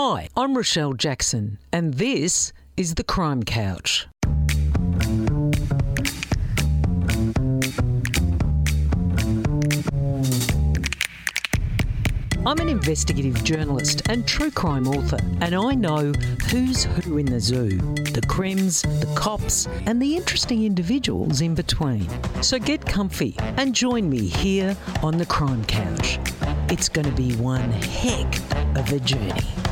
Hi, I'm Rochelle Jackson, and this is The Crime Couch. I'm an investigative journalist and true crime author, and I know who's who in the zoo the crims, the cops, and the interesting individuals in between. So get comfy and join me here on the Crime Couch. It's going to be one heck of a journey.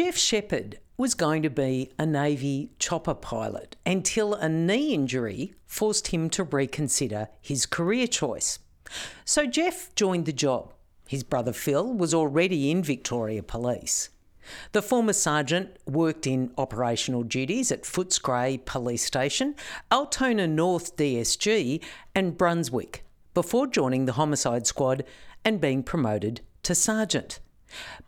Geoff Shepherd was going to be a Navy chopper pilot until a knee injury forced him to reconsider his career choice. So Geoff joined the job. His brother Phil was already in Victoria Police. The former sergeant worked in operational duties at Footscray Police Station, Altona North DSG, and Brunswick before joining the homicide squad and being promoted to sergeant.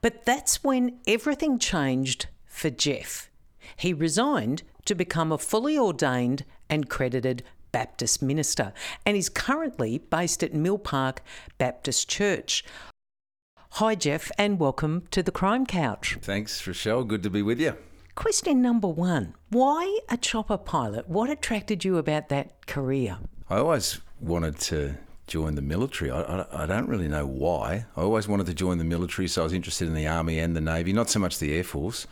But that's when everything changed for Geoff. He resigned to become a fully ordained and credited Baptist minister and is currently based at Mill Park Baptist Church. Hi, Geoff, and welcome to the Crime Couch. Thanks, Rochelle. Good to be with you. Question number one Why a chopper pilot? What attracted you about that career? I always wanted to join the military. I, I, I, don't really know why. I always wanted to join the military, so I was interested in the Army and the Navy, not so much the Air Force.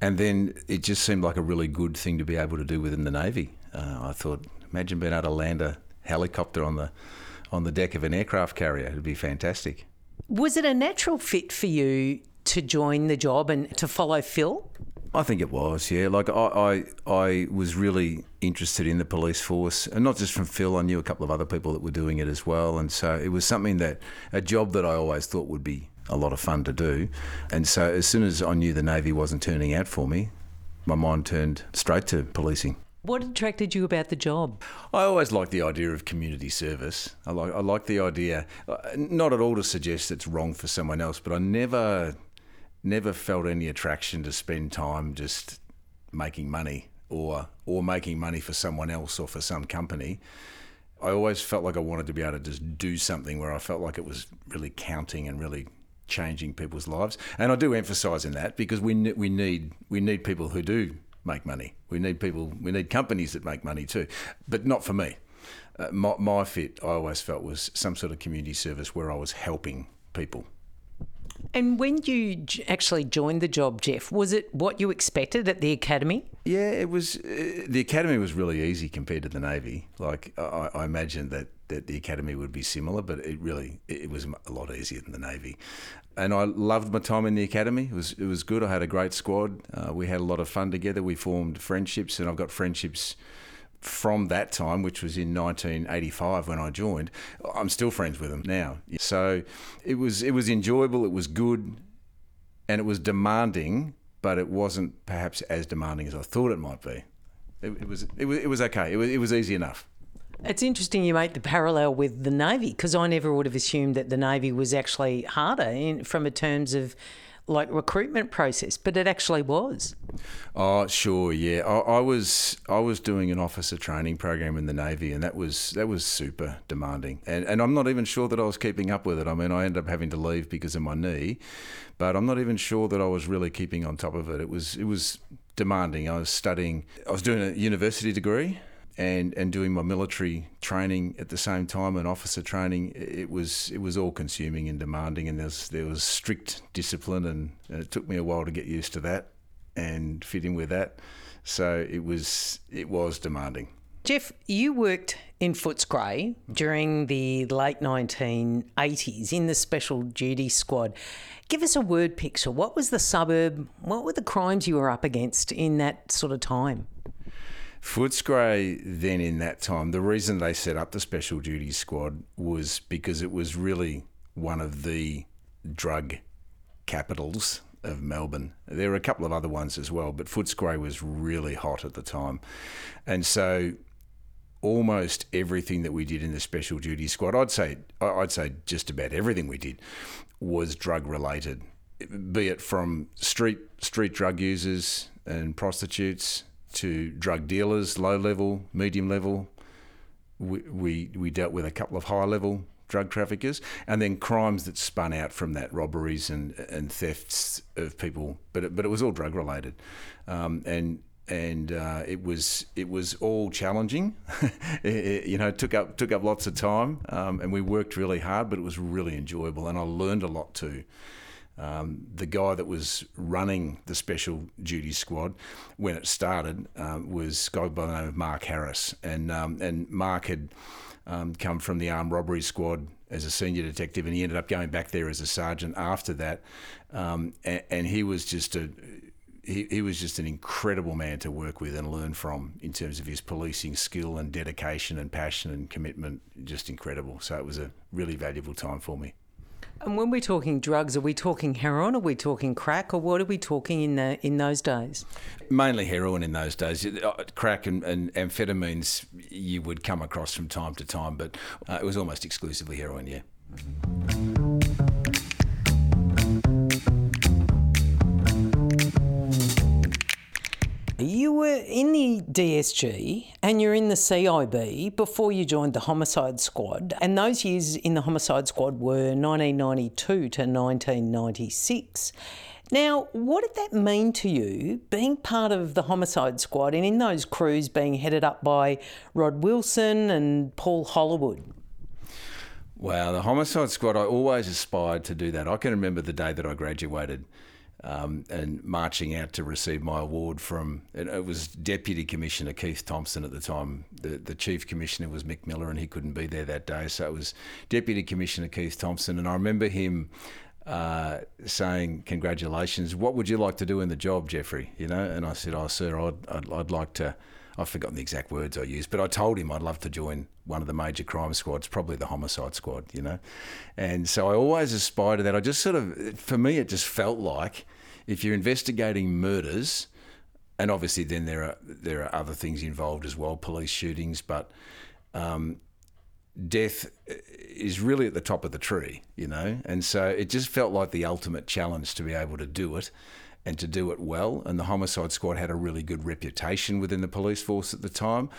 And then it just seemed like a really good thing to be able to do within the Navy. Uh, I thought, imagine being able to land a helicopter on the on the deck of an aircraft carrier. It'd be fantastic. Was it a natural fit for you to join the job and to follow Phil? I think it was, yeah. Like I, I, I was really interested in the police force, and not just from Phil. I knew a couple of other people that were doing it as well, and so it was something that a job that I always thought would be a lot of fun to do. And so as soon as I knew the Navy wasn't turning out for me, my mind turned straight to policing. What attracted you about the job? I always like the idea of community service. I like I like the idea, uh, not at all to suggest it's wrong for someone else, but I never never felt any attraction to spend time just making money or or making money for someone else or for some company. I always felt like I wanted to be able to just do something where I felt like it was really counting and really changing people's lives. And I do emphasise in that because we we need we need people who do make money. We need people, we need companies that make money too, but not for me. Uh, my, my fit, I always felt, was some sort of community service where I was helping people. And when you actually joined the job, Geoff, was it what you expected at the academy? Yeah, it was. Uh, the academy was really easy compared to the navy. Like I, I imagined that, that the academy would be similar, but it really it was a lot easier than the navy. And I loved my time in the academy. It was it was good. I had a great squad. Uh, we had a lot of fun together. We formed friendships, and I've got friendships from that time, which was in 1985 when I joined, I'm still friends with them now. So it was it was enjoyable, it was good, and it was demanding, but it wasn't perhaps as demanding as I thought it might be. It, it was it was it was okay. It was it was easy enough. It's interesting you make the parallel with the Navy because I never would have assumed that the Navy was actually harder in, from a terms of like recruitment process, but it actually was. Oh, sure, yeah. I, I, was I was doing an officer training program in the Navy, and that was that was super demanding. And and I'm not even sure that I was keeping up with it. I mean, I ended up having to leave because of my knee, but I'm not even sure that I was really keeping on top of it. It was it was demanding. I was studying. I was doing a university degree and and doing my military training at the same time and officer training it was it was all consuming and demanding and there was there was strict discipline and, and it took me a while to get used to that and fit in with that so it was it was demanding Geoff, you worked in Footscray during the late 1980s in the Special Duty Squad. Give us a word picture. What was the suburb? What were the crimes you were up against in that sort of time? Footscray then in that time, the reason they set up the special duty squad was because it was really one of the drug capitals of Melbourne. There were a couple of other ones as well, but Footscray was really hot at the time. And so almost everything that we did in the special duty squad, I'd say I'd say just about everything we did was drug related, be it from street street drug users and prostitutes to drug dealers, low level, medium level. We, we, we dealt with a couple of high level drug traffickers, and then crimes that spun out from that, robberies and and thefts of people. But it, but it was all drug related, um, and and uh, it was it was all challenging. it, you know, it took up took up lots of time, um, and we worked really hard, but it was really enjoyable, and I learned a lot too. Um, the guy that was running the special duty squad when it started um, was a guy by the name of Mark Harris, and um, and Mark had um, come from the armed robbery squad as a senior detective, and he ended up going back there as a sergeant after that, um, and, and he was just a he, he was just an incredible man to work with and learn from in terms of his policing skill and dedication and passion and commitment. Just incredible. So it was a really valuable time for me. And when we're talking drugs, are we talking heroin? Are we talking crack? Or what are we talking in the, in those days? Mainly heroin in those days. Uh, crack and, and amphetamines you would come across from time to time, but uh, it was almost exclusively heroin, yeah. You were in the DSG and you're in the CIB before you joined the Homicide Squad, and those years in the Homicide Squad were 1992 to 1996. Now, what did that mean to you being part of the Homicide Squad and in those crews being headed up by Rod Wilson and Paul Hollywood? Wow, the Homicide Squad, I always aspired to do that. I can remember the day that I graduated um, and marching out to receive my award from it was Deputy Commissioner Keith Thompson at the time. The the Chief Commissioner was Mick Miller, and he couldn't be there that day, so it was Deputy Commissioner Keith Thompson, and I remember him. Uh, saying congratulations. What would you like to do in the job, Geoffrey? You know, and I said, "Oh, sir, I'd, I'd, I'd like to." I've forgotten the exact words I used, but I told him I'd love to join one of the major crime squads, probably the homicide squad, you know. And so I always aspired to that. I just sort of, for me, it just felt like if you're investigating murders, and obviously then there are there are other things involved as well, police shootings, but um, death is really at the top of the tree, you know, and so it just felt like the ultimate challenge to be able to do it and to do it well. And the homicide squad had a really good reputation within the police force at the time,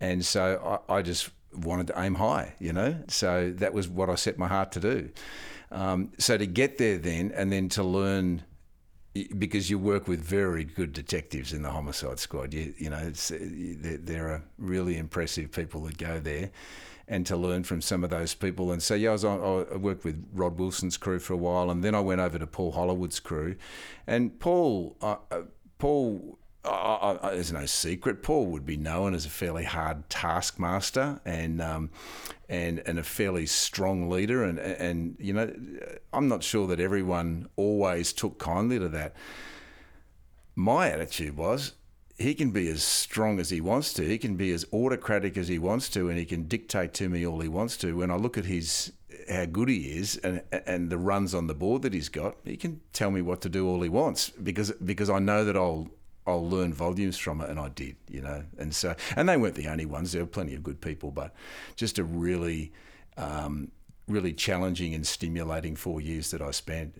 and so I, I just wanted to aim high, you know. So that was what I set my heart to do. Um, so to get there then, and then to learn because you work with very good detectives in the homicide squad. You, you know, there are really impressive people that go there, and to learn from some of those people. And so, yeah, I, was on, I worked with Rod Wilson's crew for a while, and then I went over to Paul Hollywood's crew, and Paul, uh, uh Paul I, I, there's no secret. Paul would be known as a fairly hard taskmaster and um, and and a fairly strong leader. And and you know, I'm not sure that everyone always took kindly to that. My attitude was he can be as strong as he wants to. He can be as autocratic as he wants to, and he can dictate to me all he wants to. When I look at his how good he is and and the runs on the board that he's got, he can tell me what to do all he wants because because I know that I'll I'll learn volumes from it, and I did, you know. And so, and they weren't the only ones. There were plenty of good people, but just a really, um, really challenging and stimulating four years that I spent.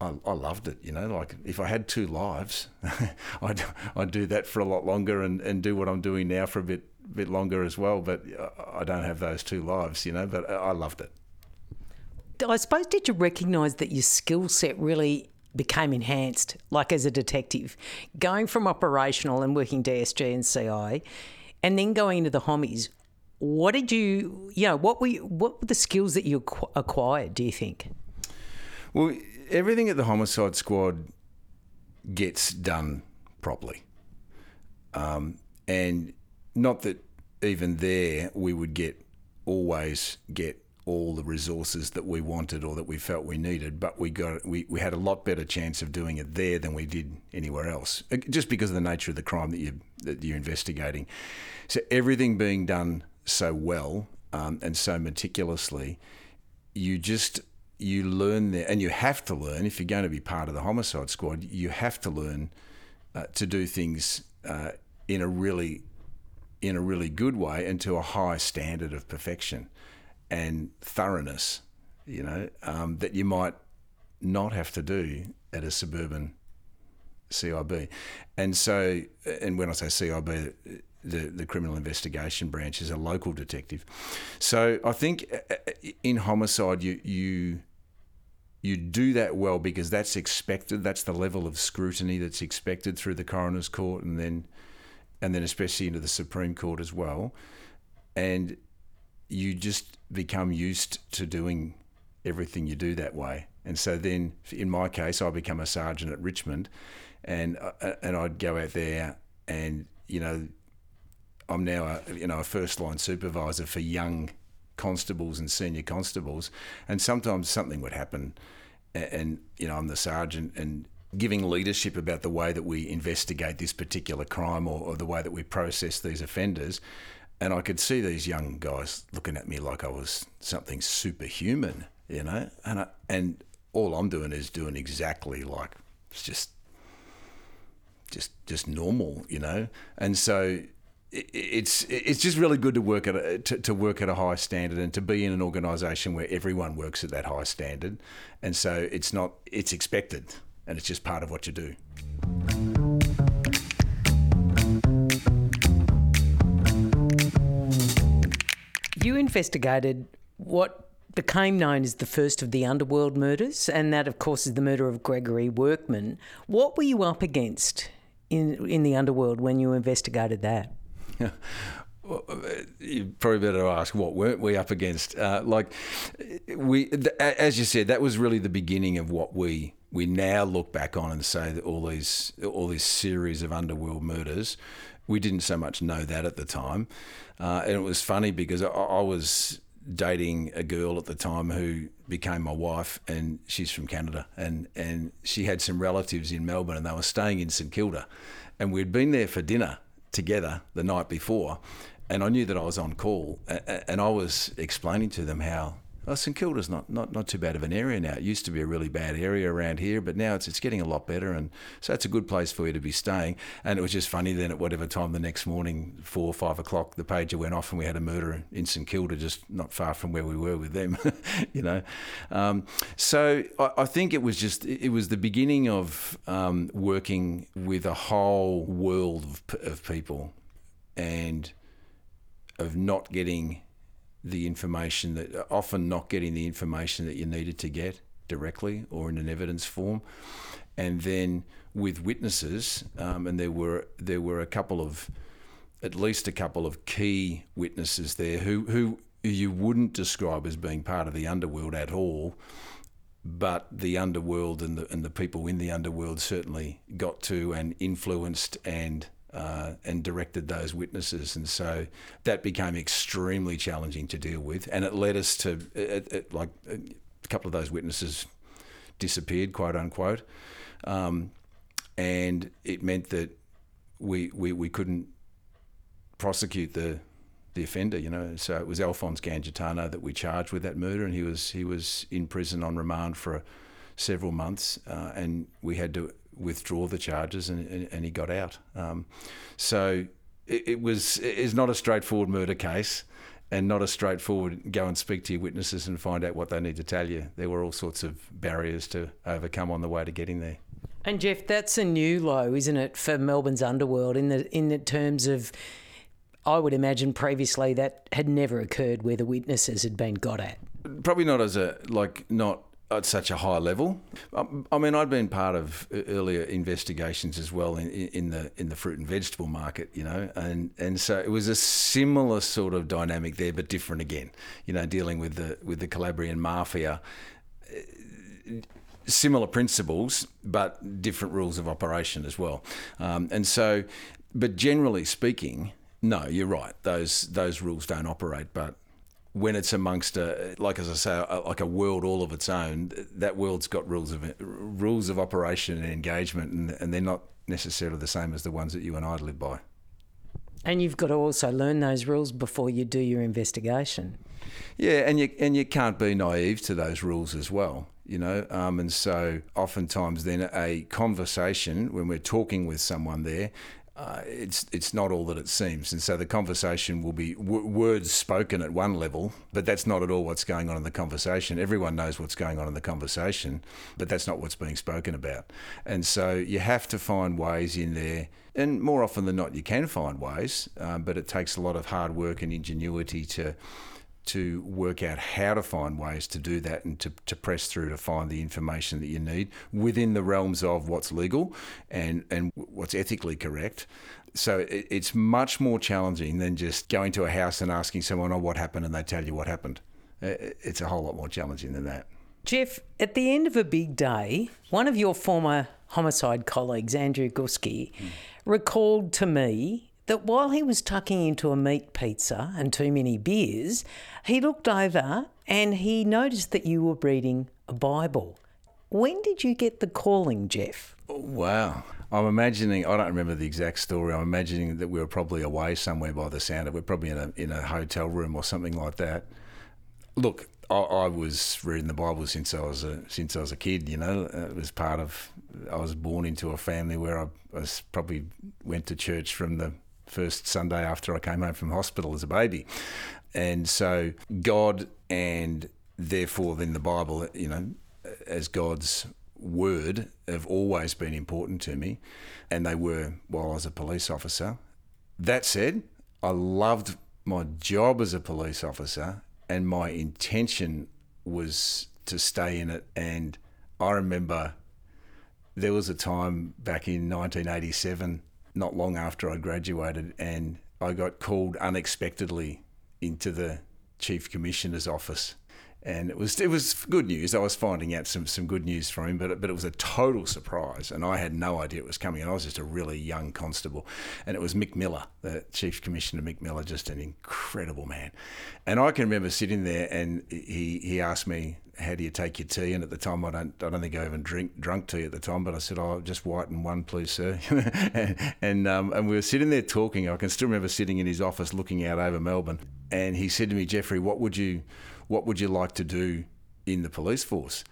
I, I, loved it, you know. Like if I had two lives, I'd I'd do that for a lot longer and, and do what I'm doing now for a bit bit longer as well. But I don't have those two lives, you know. But I loved it. I suppose did you recognise that your skill set really became enhanced, like as a detective, going from operational and working DSG and CI, and then going into the homies. What did you, you know, what were you, what were the skills that you acquired? Do you think? Well, everything at the homicide squad gets done properly, um, and not that even there we would get always get all the resources that we wanted or that we felt we needed, but we got we, we had a lot better chance of doing it there than we did anywhere else, uh, just because of the nature of the crime that you that you're investigating. So everything being done so well um, and so meticulously, you just you learn there, and you have to learn if you're going to be part of the homicide squad. You have to learn uh, to do things uh, in a really in a really good way and to a high standard of perfection and thoroughness, you know, um, that you might not have to do at a suburban CIB. And so, and when I say CIB, the, the criminal investigation branch is a local detective. So I think uh, uh, in homicide, you you you do that well because that's expected. That's the level of scrutiny that's expected through the coroner's court, and then and then especially into the Supreme Court as well. And you just become used to doing everything you do that way. And so then, in my case, I become a sergeant at Richmond, and uh, and I'd go out there, and you know, I'm now a you know a first line supervisor for young constables and senior constables, and sometimes something would happen, and, and you know I'm the sergeant and giving leadership about the way that we investigate this particular crime or, or the way that we process these offenders. And I could see these young guys looking at me like I was something superhuman, you know. And I, and all I'm doing is doing exactly like it's just just just normal, you know. And so it's it's just really good to work at a, to, to work at a high standard and to be in an organisation where everyone works at that high standard, and so it's not it's expected and it's just part of what you do. You investigated what became known as the first of the underworld murders, and that, of course, is the murder of Gregory Workman. What were you up against in in the underworld when you investigated that? you probably better ask what weren't we up against? Uh, like we, as you said, that was really the beginning of what we we now look back on and say that all these all this series of underworld murders. We didn't so much know that at the time, uh, and it was funny because I, I was dating a girl at the time who became my wife, and she's from Canada, and and she had some relatives in Melbourne, and they were staying in St Kilda, and we'd been there for dinner together the night before, and I knew that I was on call, and I was explaining to them how Oh, St Kilda's not, not, not too bad of an area now. It used to be a really bad area around here, but now it's it's getting a lot better, and so it's a good place for you to be staying. And it was just funny then at whatever time the next morning, four or five o'clock, the pager went off, and we had a murder in St Kilda, just not far from where we were with them, you know. Um, so I, I, think it was just it was the beginning of um, working with a whole world of, of people, and of not getting the information that often not getting the information that you needed to get directly or in an evidence form, and then with witnesses, um, and there were there were a couple of at least a couple of key witnesses there who who you wouldn't describe as being part of the underworld at all, but the underworld and the and the people in the underworld certainly got to and influenced and uh, and directed those witnesses. And so that became extremely challenging to deal with. And it led us to, it, it, like, a couple of those witnesses disappeared, quote unquote. Um, and it meant that we, we, we couldn't prosecute the the offender, you know. So it was Alphonse Gangitano that we charged with that murder, and he was he was in prison on remand for several months, uh, and we had to withdraw the charges, and, and, and he got out. Um, so it, it was it's not a straightforward murder case and not a straightforward go and speak to your witnesses and find out what they need to tell you. There were all sorts of barriers to overcome on the way to getting there. And Geoff, that's a new low, isn't it, for Melbourne's underworld in the in the terms of I would imagine previously that had never occurred where the witnesses had been got at. Probably not as a like not at such a high level. Um, I mean, I'd been part of earlier investigations as well in, in the in the fruit and vegetable market, you know, and and so it was a similar sort of dynamic there, but different again. You know, dealing with the with the Calabrian mafia. Similar principles, but different rules of operation as well. Um, and so, but generally speaking, no, you're right. Those those rules don't operate, but when it's amongst a like as I say a, like a world all of its own that world's got rules of rules of operation and engagement and, and they're not necessarily the same as the ones that you and I live by. And you've got to also learn those rules before you do your investigation. Yeah and you and you can't be naive to those rules as well you know? Um, and so oftentimes then a conversation when we're talking with someone there uh, it's it's not all that it seems, and so the conversation will be w- words spoken at one level, but that's not at all what's going on in the conversation. Everyone knows what's going on in the conversation, but that's not what's being spoken about, and so you have to find ways in there, and more often than not, you can find ways, um, but it takes a lot of hard work and ingenuity to to work out how to find ways to do that and to, to press through to find the information that you need within the realms of what's legal and, and what's ethically correct. So it, it's much more challenging than just going to a house and asking someone, oh, what happened? And they tell you what happened. It's a whole lot more challenging than that. Geoff, at the end of a big day, one of your former homicide colleagues, Andrew Guski, mm. recalled to me that while he was tucking into a meat pizza and too many beers, he looked over and he noticed that you were reading a Bible. When did you get the calling, Geoff? Wow. I'm imagining, I don't remember the exact story. I'm imagining that we were probably away somewhere by the sound of it. We're probably in a, in a hotel room or something like that. Look, I, I was reading the Bible since I was a, since I was a kid. You know, it was part of. I was born into a family where I was probably went to church from the first Sunday after I came home from hospital as a baby. And so God and therefore then the Bible, you know, as God's word have always been important to me, and they were while I was a police officer. That said, I loved my job as a police officer, and my intention was to stay in it. And I remember there was a time back in 1987 not long after I graduated, and I got called unexpectedly into the chief commissioner's office. And it was it was good news. I was finding out some, some good news from him, but but it was a total surprise, and I had no idea it was coming. And I was just a really young constable, and it was Mick Miller, the chief commissioner, Mick Miller, just an incredible man. And I can remember sitting there, and he he asked me, how do you take your tea? And at the time, I don't, I don't think I even drink drunk tea at the time. But I said, oh, just white and one, please, sir. and and, um, and we were sitting there talking. I can still remember sitting in his office, looking out over Melbourne. And he said to me, Geoffrey, what would you, what would you like to do in the police force?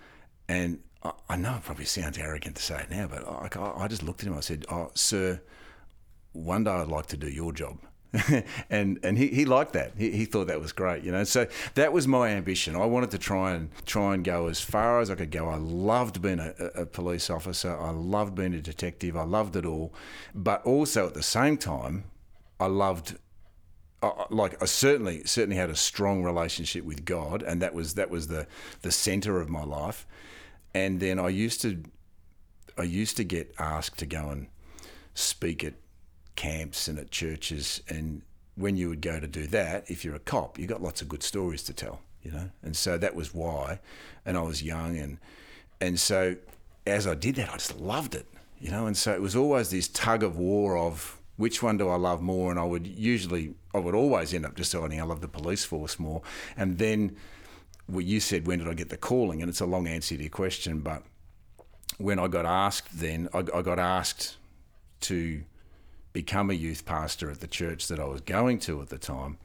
And I, I know it probably sounds arrogant to say it now, but I, I just looked at him. I said, oh, sir, one day I'd like to do your job. and and he, he liked that. He, he thought that was great, you know. So that was my ambition. I wanted to try and try and go as far as I could go. I loved being a, a police officer. I loved being a detective. I loved it all, but also at the same time, I loved like I certainly certainly had a strong relationship with God, and that was that was the the center of my life. And then I used to I used to get asked to go and speak at camps and at churches. And when you would go to do that, if you're a cop, you got lots of good stories to tell, you know. And so that was why. And I was young, and and so as I did that, I just loved it, you know. And so it was always this tug of war of which one do I love more? And I would usually, I would always end up deciding I love the police force more. And then, well, you said, when did I get the calling? And it's a long answer to your question, but when I got asked then, I, I got asked to become a youth pastor at the church that I was going to at the time,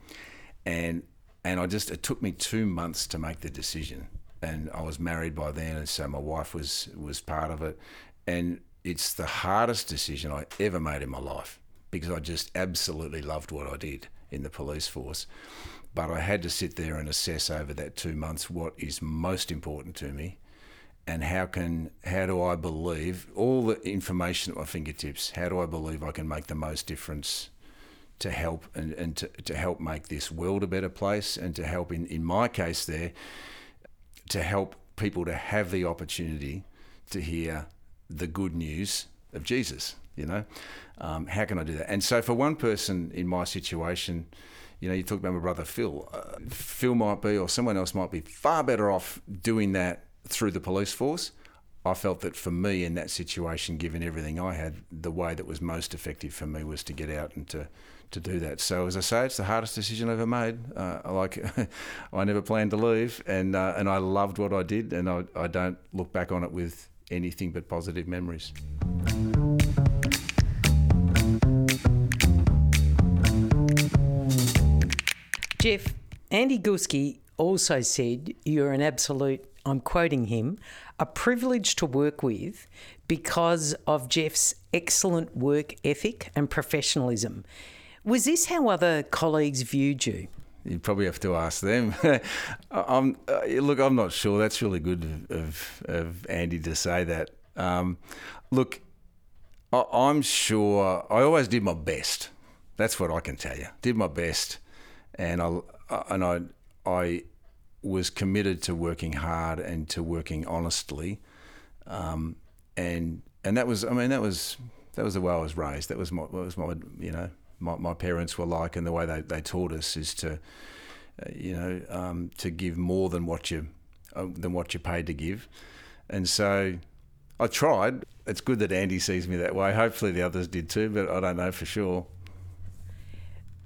and and I just it took me two months to make the decision, and I was married by then, and so my wife was was part of it, and it's the hardest decision I ever made in my life because I just absolutely loved what I did in the police force. But I had to sit there and assess over that two months what is most important to me and how can how do I believe all the information at my fingertips? How do I believe I can make the most difference to help and, and to, to help make this world a better place and to help in, in my case there to help people to have the opportunity to hear the good news of Jesus. You know, um, how can I do that? And so for one person in my situation, you know, you talk about my brother Phil. Uh, Phil might be, or someone else might be, far better off doing that through the police force. I felt that for me in that situation, given everything I had, the way that was most effective for me was to get out and to, to do that. So as I say, it's the hardest decision I ever made. Uh, like I never planned to leave, and uh, and I loved what I did, and I, I don't look back on it with anything but positive memories. Geoff, Andy Guski also said you're an absolute I'm quoting him, a privilege to work with because of Geoff's excellent work ethic and professionalism. Was this how other colleagues viewed you? You probably have to ask them. I'm, uh, look, I'm not sure. That's really good of, of Andy to say that. Um, look, I, I'm sure I always did my best. That's what I can tell you. Did my best, and I and I I was committed to working hard and to working honestly, um, and and that was I mean that was that was the way I was raised. That was my was my you know my, my parents were like, and the way they, they taught us is to uh, you know um, to give more than what you uh, than what you're paid to give, and so I tried. It's good that Andy sees me that way. Hopefully the others did too, but I don't know for sure.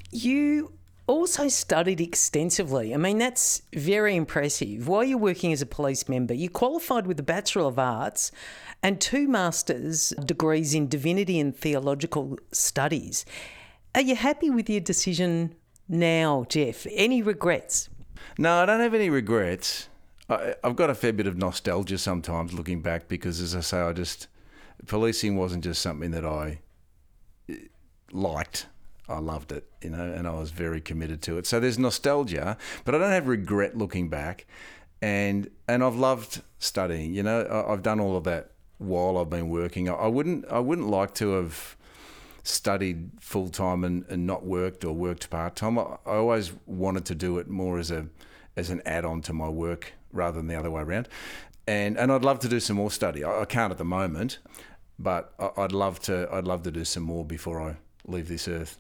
You also studied extensively. I mean, that's very impressive. While you're working as a police member, you qualified with a Bachelor of Arts and two master's degrees in divinity and theological studies. Are you happy with your decision now, Geoff? Any regrets? No, I don't have any regrets. I, have got a fair bit of nostalgia sometimes looking back because, as I say, I just policing wasn't just something that I liked. I loved it, you know, and I was very committed to it. So there's nostalgia, but I don't have regret looking back, and and I've loved studying. You know, I've done all of that while I've been working. I wouldn't I wouldn't like to have studied full time and, and not worked or worked part time. I, I always wanted to do it more as a as an add on to my work rather than the other way around. And and I'd love to do some more study. I, I can't at the moment, but I, I'd love to. I'd love to do some more before I leave this earth.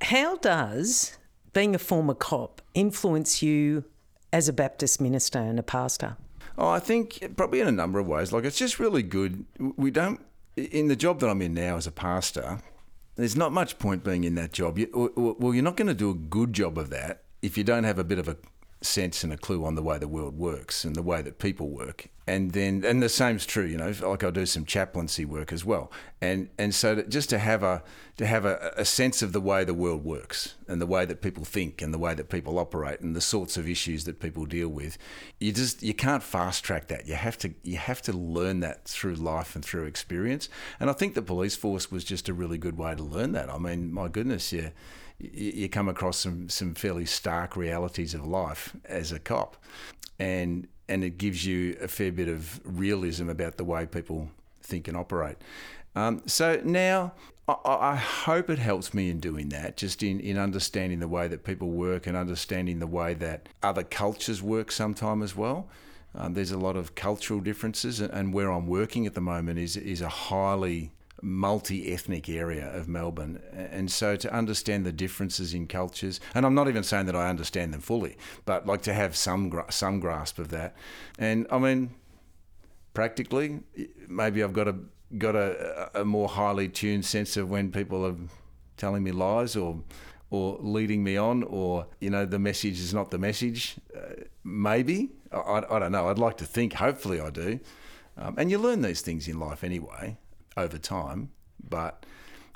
How does being a former cop influence you as a Baptist minister and a pastor? Oh, I think probably in a number of ways. Like it's just really good. We don't in the job that I'm in now as a pastor. There's not much point being in that job. Well, you're not going to do a good job of that if you don't have a bit of a sense and a clue on the way the world works and the way that people work. And then, and the same's true, you know, like I'll do some chaplaincy work as well. And, and so just to have a, to have a, a sense of the way the world works and the way that people think and the way that people operate and the sorts of issues that people deal with, you just, you can't fast track that. You have to, you have to learn that through life and through experience. And I think the police force was just a really good way to learn that. I mean, my goodness, yeah you come across some, some fairly stark realities of life as a cop. And, and it gives you a fair bit of realism about the way people think and operate. Um, so now I, hope it helps me in doing that, just in, in understanding the way that people work and understanding the way that other cultures work sometime as well. Um, there's a lot of cultural differences, and, and where I'm working at the moment is is a highly multi ethnic area of Melbourne. And so to understand the differences in cultures, and I'm not even saying that I understand them fully, but like to have some, some grasp of that. And I mean, practically, maybe I've got a, got a, a more highly tuned sense of when people are telling me lies or or leading me on, or you know, the message is not the message. Uh, maybe I, I, don't know. I'd like to think. Hopefully, I do. Um, and you learn these things in life anyway over time. But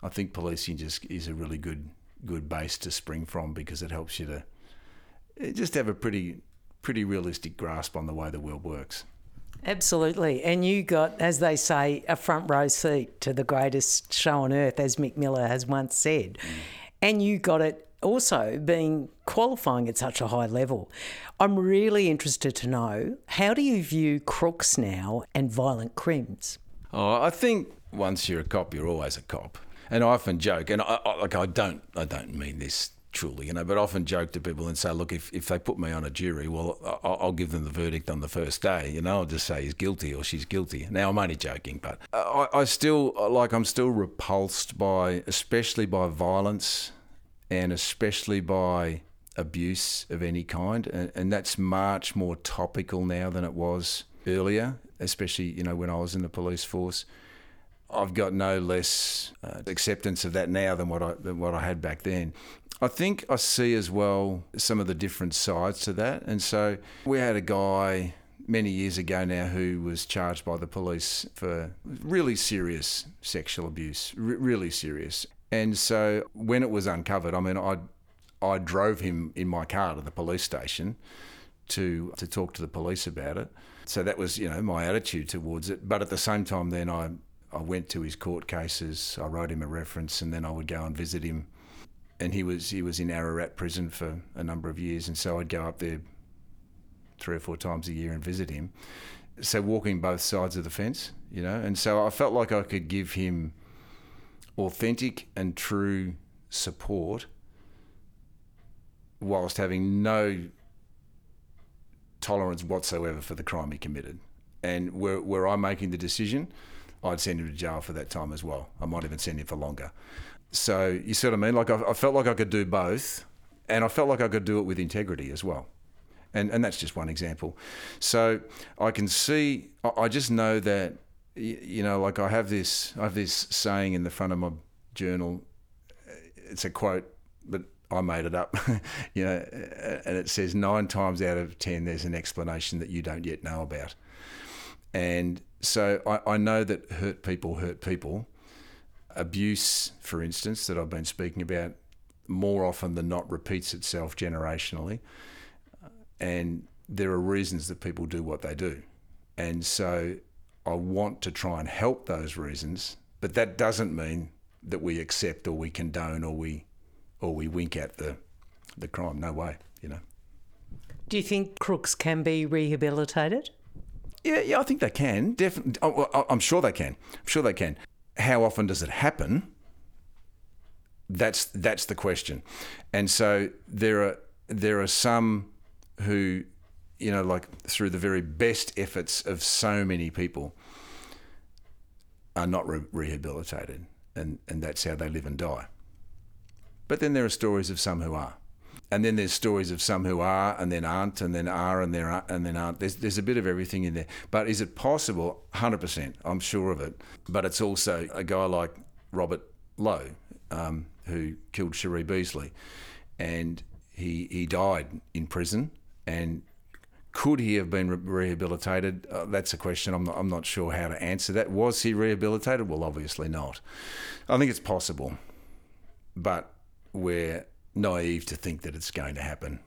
I think policing just is a really good good base to spring from because it helps you to just have a pretty pretty realistic grasp on the way the world works. Absolutely. And you got, as they say, a front row seat to the greatest show on earth, as Mick Miller has once said. Mm. And you got it also being qualifying at such a high level. I'm really interested to know how do you view crooks now and violent crimes? Oh, I think once you're a cop, you're always a cop. And I often joke, and I, I, like I don't, I don't mean this truly, you know, but I often joke to people and say, look, if, if they put me on a jury, well, I'll, I'll give them the verdict on the first day, you know, I'll just say he's guilty or she's guilty. Now I'm only joking, but I, I still like I'm still repulsed by, especially by violence, and especially by abuse of any kind, and, and that's much more topical now than it was earlier, especially you know when I was in the police force. I've got no less uh, acceptance of that now than what I than what I had back then. I think I see as well some of the different sides to that, and so we had a guy many years ago now who was charged by the police for really serious sexual abuse, r- really serious. And so when it was uncovered, I mean, I I drove him in my car to the police station to to talk to the police about it. So that was you know my attitude towards it. But at the same time, then I I went to his court cases. I wrote him a reference, and then I would go and visit him. And he was he was in Ararat prison for a number of years, and so I'd go up there three or four times a year and visit him. So walking both sides of the fence, you know, and so I felt like I could give him authentic and true support whilst having no tolerance whatsoever for the crime he committed. And were, were I making the decision, I'd send him to jail for that time as well. I might even send him for longer. So you see what I mean? Like I, I felt like I could do both, and I felt like I could do it with integrity as well. And and that's just one example. So I can see. I just know that you know, like I have this. I have this saying in the front of my journal. It's a quote, but I made it up, you know, and it says nine times out of ten there's an explanation that you don't yet know about. And so I, I know that hurt people hurt people. Abuse, for instance, that I've been speaking about, more often than not repeats itself generationally. And there are reasons that people do what they do. And so I want to try and help those reasons, but that doesn't mean that we accept or we condone or we or we wink at the the crime. No way, you know. Do you think crooks can be rehabilitated? Yeah, yeah, I think they can. Definitely, oh, I'm sure they can. I'm sure they can. How often does it happen? That's that's the question. And so there are there are some who, you know, like through the very best efforts of so many people, are not re- rehabilitated, and and that's how they live and die. But then there are stories of some who are and then there's stories of some who are and then aren't and then are and and then aren't. There's there's a bit of everything in there. But is it possible? Hundred percent, I'm sure of it. But it's also a guy like Robert Lowe, um, who killed Sheree Beasley, and he he died in prison. And could he have been re- rehabilitated? Uh, that's a question. I'm not, I'm not sure how to answer that. Was he rehabilitated? Well, obviously not. I think it's possible, but we're naive to think that it's going to happen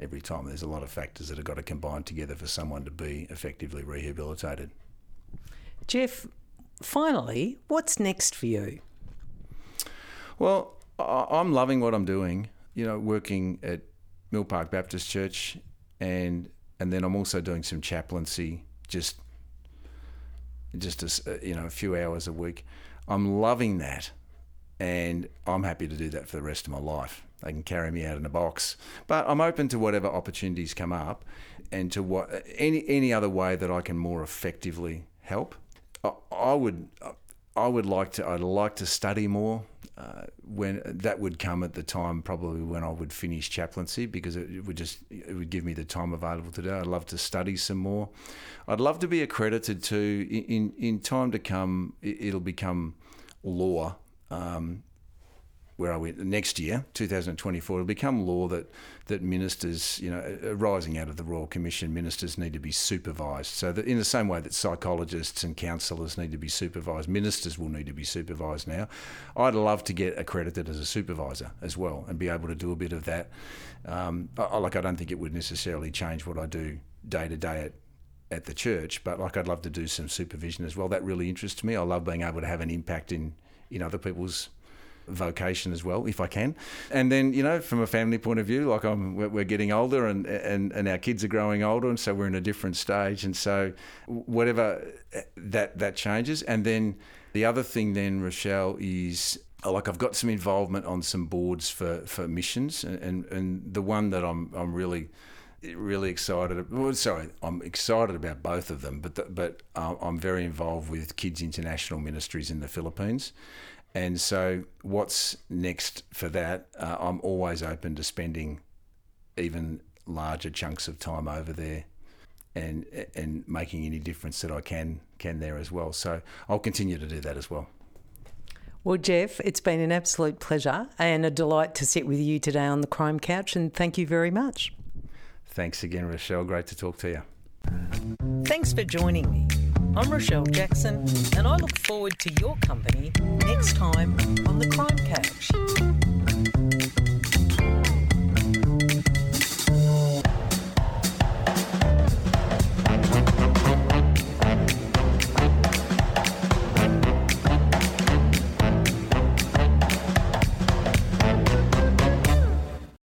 every time. There's a lot of factors that have got to combine together for someone to be effectively rehabilitated. Geoff, finally, what's next for you? Well, I'm loving what I'm doing. You know, working at Mill Park Baptist Church, and and then I'm also doing some chaplaincy, just just a, uh, you know a few hours a week. I'm loving that, and I'm happy to do that for the rest of my life. They can carry me out in a box. But I'm open to whatever opportunities come up and to what any any other way that I can more effectively help. I, I would I would like to I'd like to study more. Uh, when that would come at the time, probably when I would finish chaplaincy, because it, it would just it would give me the time available to do. I'd love to study some more. I'd love to be accredited to in in, time to come. It, will become law. Um, where are we next year, 2024, it'll become law that that ministers, you know, arising out of the Royal Commission, ministers need to be supervised. So that in the same way that psychologists and counsellors need to be supervised, ministers will need to be supervised now. I'd love to get accredited as a supervisor as well and be able to do a bit of that. Um, I, like I don't think it would necessarily change what I do day to day at at the church, but like I'd love to do some supervision as well. That really interests me. I love being able to have an impact in in other people's vocation as well, if I can. And then, you know, from a family point of view, like I'm, we're getting older and, and, and our kids are growing older, and so we're in a different stage. And so, whatever that that changes. And then the other thing, then Rochelle, is like I've got some involvement on some boards for, for missions, and, and, and the one that I'm I'm really really excited. Well, sorry, I'm excited about both of them, but the, but uh, I'm very involved with Kids International Ministries in the Philippines, and so, what's next for that? Uh, I'm always open to spending even larger chunks of time over there, and and making any difference that I can can there as well. So I'll continue to do that as well. Well, Geoff, it's been an absolute pleasure and a delight to sit with you today on the Crime Couch, and thank you very much. Thanks again, Rochelle. Great to talk to you. Thanks for joining me. I'm Rochelle Jackson, and I look forward to your company next time on The Crime Couch.